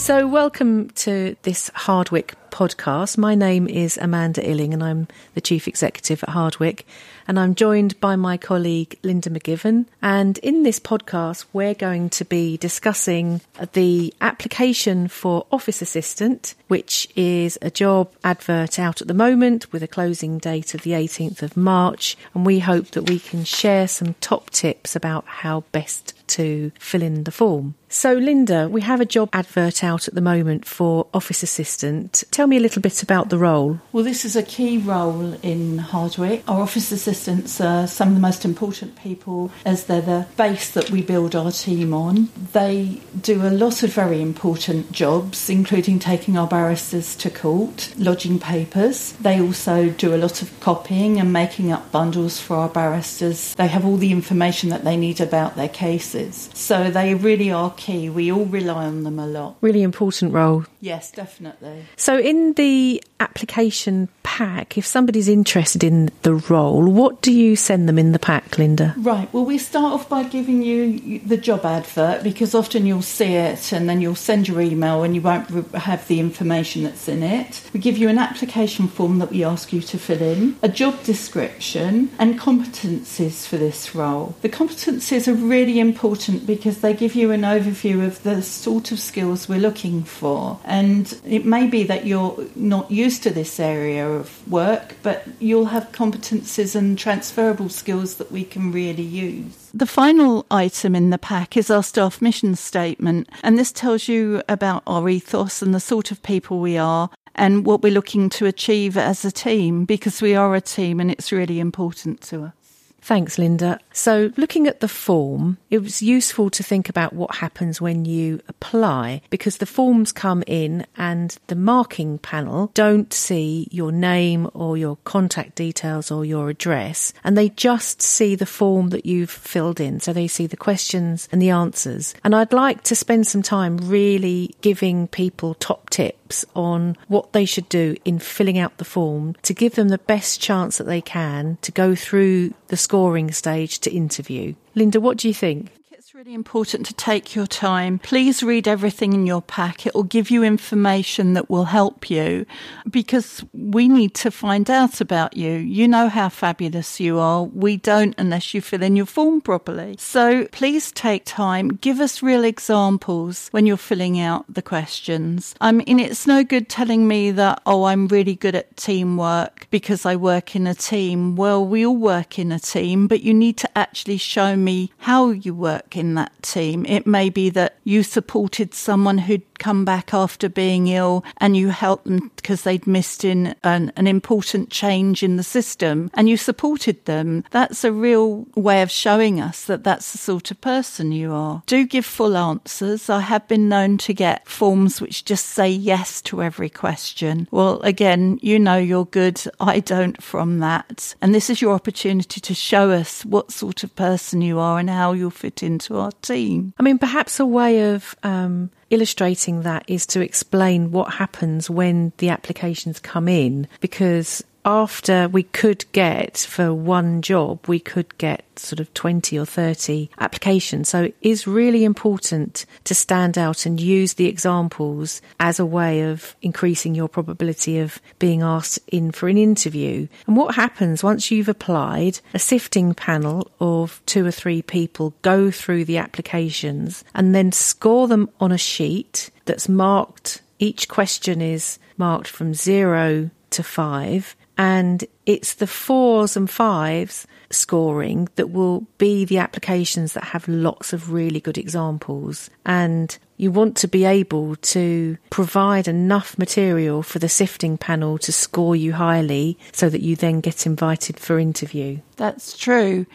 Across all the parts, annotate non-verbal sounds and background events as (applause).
So, welcome to this Hardwicke podcast. My name is Amanda Illing, and I'm the Chief Executive at Hardwicke. And I'm joined by my colleague Linda McGivern. And in this podcast, we're going to be discussing the application for Office Assistant, which is a job advert out at the moment with a closing date of the 18th of March. And we hope that we can share some top tips about how best to fill in the form. So, Linda, we have a job advert out at the moment for Office Assistant. Tell me a little bit about the role. Well, this is a key role in Hardwicke. Our Office Assistants are some of the most important people as they're the base that we build our team on. They do a lot of very important jobs, including taking our barristers to court, lodging papers. They also do a lot of copying and making up bundles for our barristers. They have all the information that they need about their cases. So they really are key. We all rely on them a lot. Really important role. Yes, definitely. So, in the application pack, if somebody's interested in the role, what do you send them in the pack, Linda? Right. Well, we start off by giving you the job advert because often you'll see it and then you'll send your email and you won't have the information that's in it. We give you an application form that we ask you to fill in, a job description, and competencies for this role. The competencies are really important because they give you an overview of the sort of skills we're looking for. And it may be that you're not used to this area of work, but you'll have competences and transferable skills that we can really use. The final item in the pack is our staff mission statement, and this tells you about our ethos and the sort of people we are and what we're looking to achieve as a team because we are a team and it's really important to us. Thanks, Linda. So, looking at the form, it was useful to think about what happens when you apply because the forms come in and the marking panel don't see your name or your contact details or your address, and they just see the form that you've filled in. So, they see the questions and the answers. And I'd like to spend some time really giving people top tips on what they should do in filling out the form to give them the best chance that they can to go through the scoring stage to interview. Linda, what do you think? Really important to take your time. Please read everything in your pack. It will give you information that will help you because we need to find out about you. You know how fabulous you are. We don't unless you fill in your form properly. So please take time. Give us real examples when you're filling out the questions. I mean, it's no good telling me that, oh, I'm really good at teamwork because I work in a team. Well, we all work in a team, but you need to actually show me how you work in that team. It may be that you supported someone who'd come back after being ill and you helped them because they'd missed in an, an important change in the system and you supported them. That's a real way of showing us that that's the sort of person you are. Do give full answers. I have been known to get forms which just say yes to every question. Well, again, you know you're good. I don't from that. And this is your opportunity to show us what sort of person you are and how you'll fit into our team. I mean, perhaps a way of um, illustrating that is to explain what happens when the applications come in because after we could get for one job, we could get sort of 20 or 30 applications. So it is really important to stand out and use the examples as a way of increasing your probability of being asked in for an interview. And what happens once you've applied, a sifting panel of two or three people go through the applications and then score them on a sheet that's marked. Each question is marked from zero to five and it's the fours and fives scoring that will be the applications that have lots of really good examples. And you want to be able to provide enough material for the sifting panel to score you highly so that you then get invited for interview. That's true.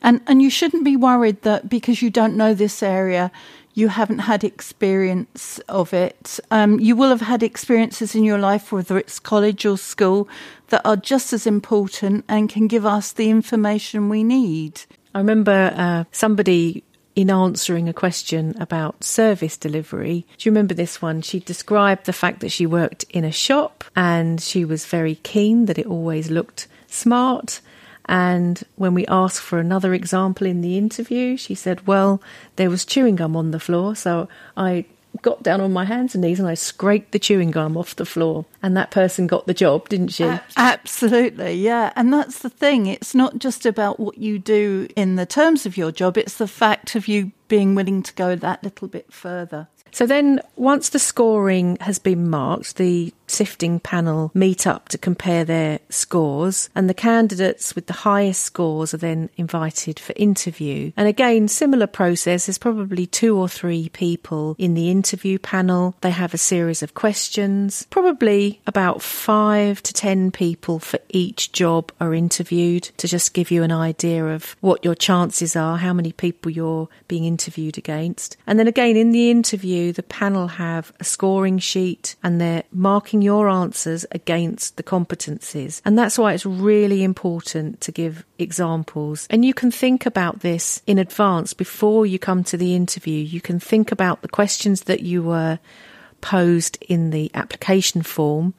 And and you shouldn't be worried that because you don't know this area you haven't had experience of it. Um, you will have had experiences in your life, whether it's college or school, that are just as important and can give us the information we need. I remember uh, somebody in answering a question about service delivery. Do you remember this one? She described the fact that she worked in a shop and she was very keen that it always looked smart and when we asked for another example in the interview, she said, Well, there was chewing gum on the floor, so I got down on my hands and knees and I scraped the chewing gum off the floor. And that person got the job, didn't she? Absolutely, yeah. And that's the thing. It's not just about what you do in the terms of your job, it's the fact of you being willing to go that little bit further. So then, once the scoring has been marked, the sifting panel meet up to compare their scores, and the candidates with the highest scores are then invited for interview. And again, similar process. There's probably two or three people in the interview panel. They have a series of questions. Probably about five to ten people for each job are interviewed to just give you an idea of what your chances are, how many people you're being interviewed against. And then again, in the interview, the panel have a scoring sheet and they're marking your answers against the competencies. And that's why it's really important to give examples. And you can think about this in advance before you come to the interview. You can think about the questions that you were posed in the application form.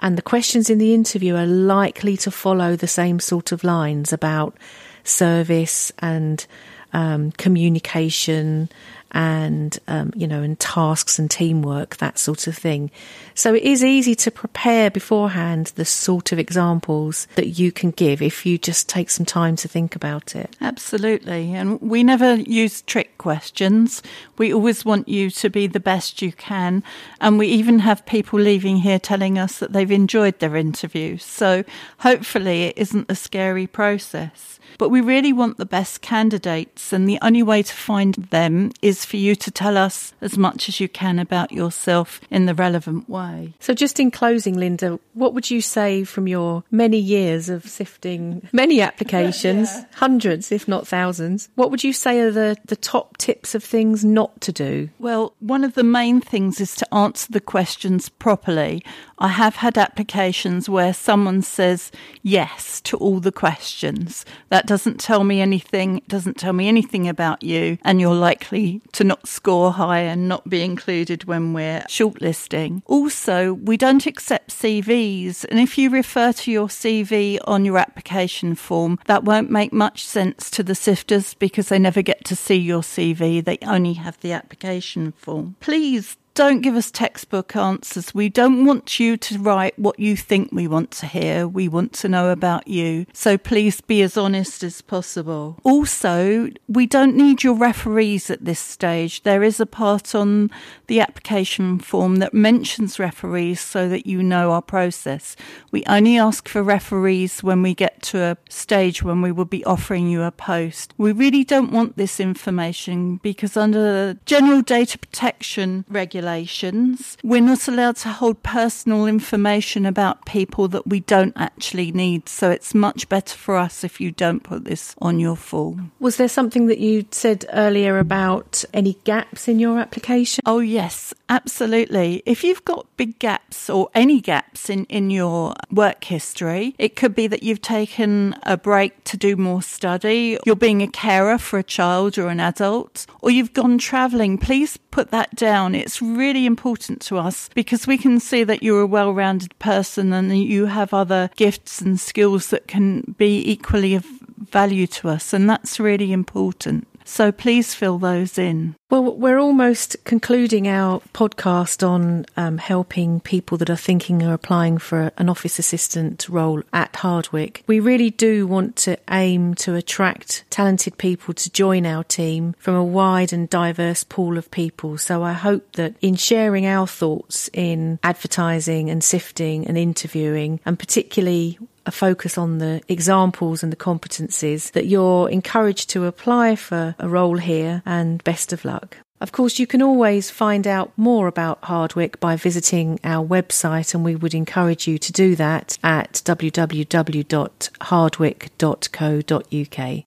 And the questions in the interview are likely to follow the same sort of lines about service and um, communication and um, you know and tasks and teamwork that sort of thing. So it is easy to prepare beforehand the sort of examples that you can give if you just take some time to think about it. Absolutely. And we never use trick questions. We always want you to be the best you can. And we even have people leaving here telling us that they've enjoyed their interview. So hopefully it isn't a scary process. But we really want the best candidates, and the only way to find them is for you to tell us as much as you can about yourself in the relevant way. So, just in closing, Linda, what would you say from your many years of sifting many applications, (laughs) yeah. hundreds, if not thousands? What would you say are the, the top tips of things not to do? Well, one of the main things is to answer the questions properly. I have had applications where someone says yes to all the questions. That doesn't tell me anything, it doesn't tell me anything about you, and you're likely to not score high and not be included when we're shortlisting. Also, we don't accept CVs, and if you refer to your CV on your application form, that won't make much sense to the sifters because they never get to see your CV, they only have the application form. Please don't give us textbook answers. We don't want you to write what you think we want to hear. We want to know about you. So please be as honest as possible. Also, we don't need your referees at this stage. There is a part on the application form that mentions referees so that you know our process. We only ask for referees when we get to a stage when we will be offering you a post. We really don't want this information because under the general data protection regulations, regulations. We're not allowed to hold personal information about people that we don't actually need. So it's much better for us if you don't put this on your form. Was there something that you said earlier about any gaps in your application? Oh, yes, absolutely. If you've got big gaps or any gaps in, in your work history, it could be that you've taken a break to do more study, you're being a carer for a child or an adult, or you've gone travelling. Please put that down. It's really important to us because we can see that you're a well rounded person and you have other gifts and skills that can be equally of value to us, and that's really important. So please fill those in. Well, we're almost concluding our podcast on um, helping people that are thinking of applying for an office assistant role at Hardwicke. We really do want to aim to attract talented people to join our team from a wide and diverse pool of people. So I hope that in sharing our thoughts in advertising and sifting and interviewing, and particularly a focus on the examples and the competencies that you're encouraged to apply for a role here and best of luck. Of course, you can always find out more about Hardwicke by visiting our website, and we would encourage you to do that at www.hardwicke.co.uk.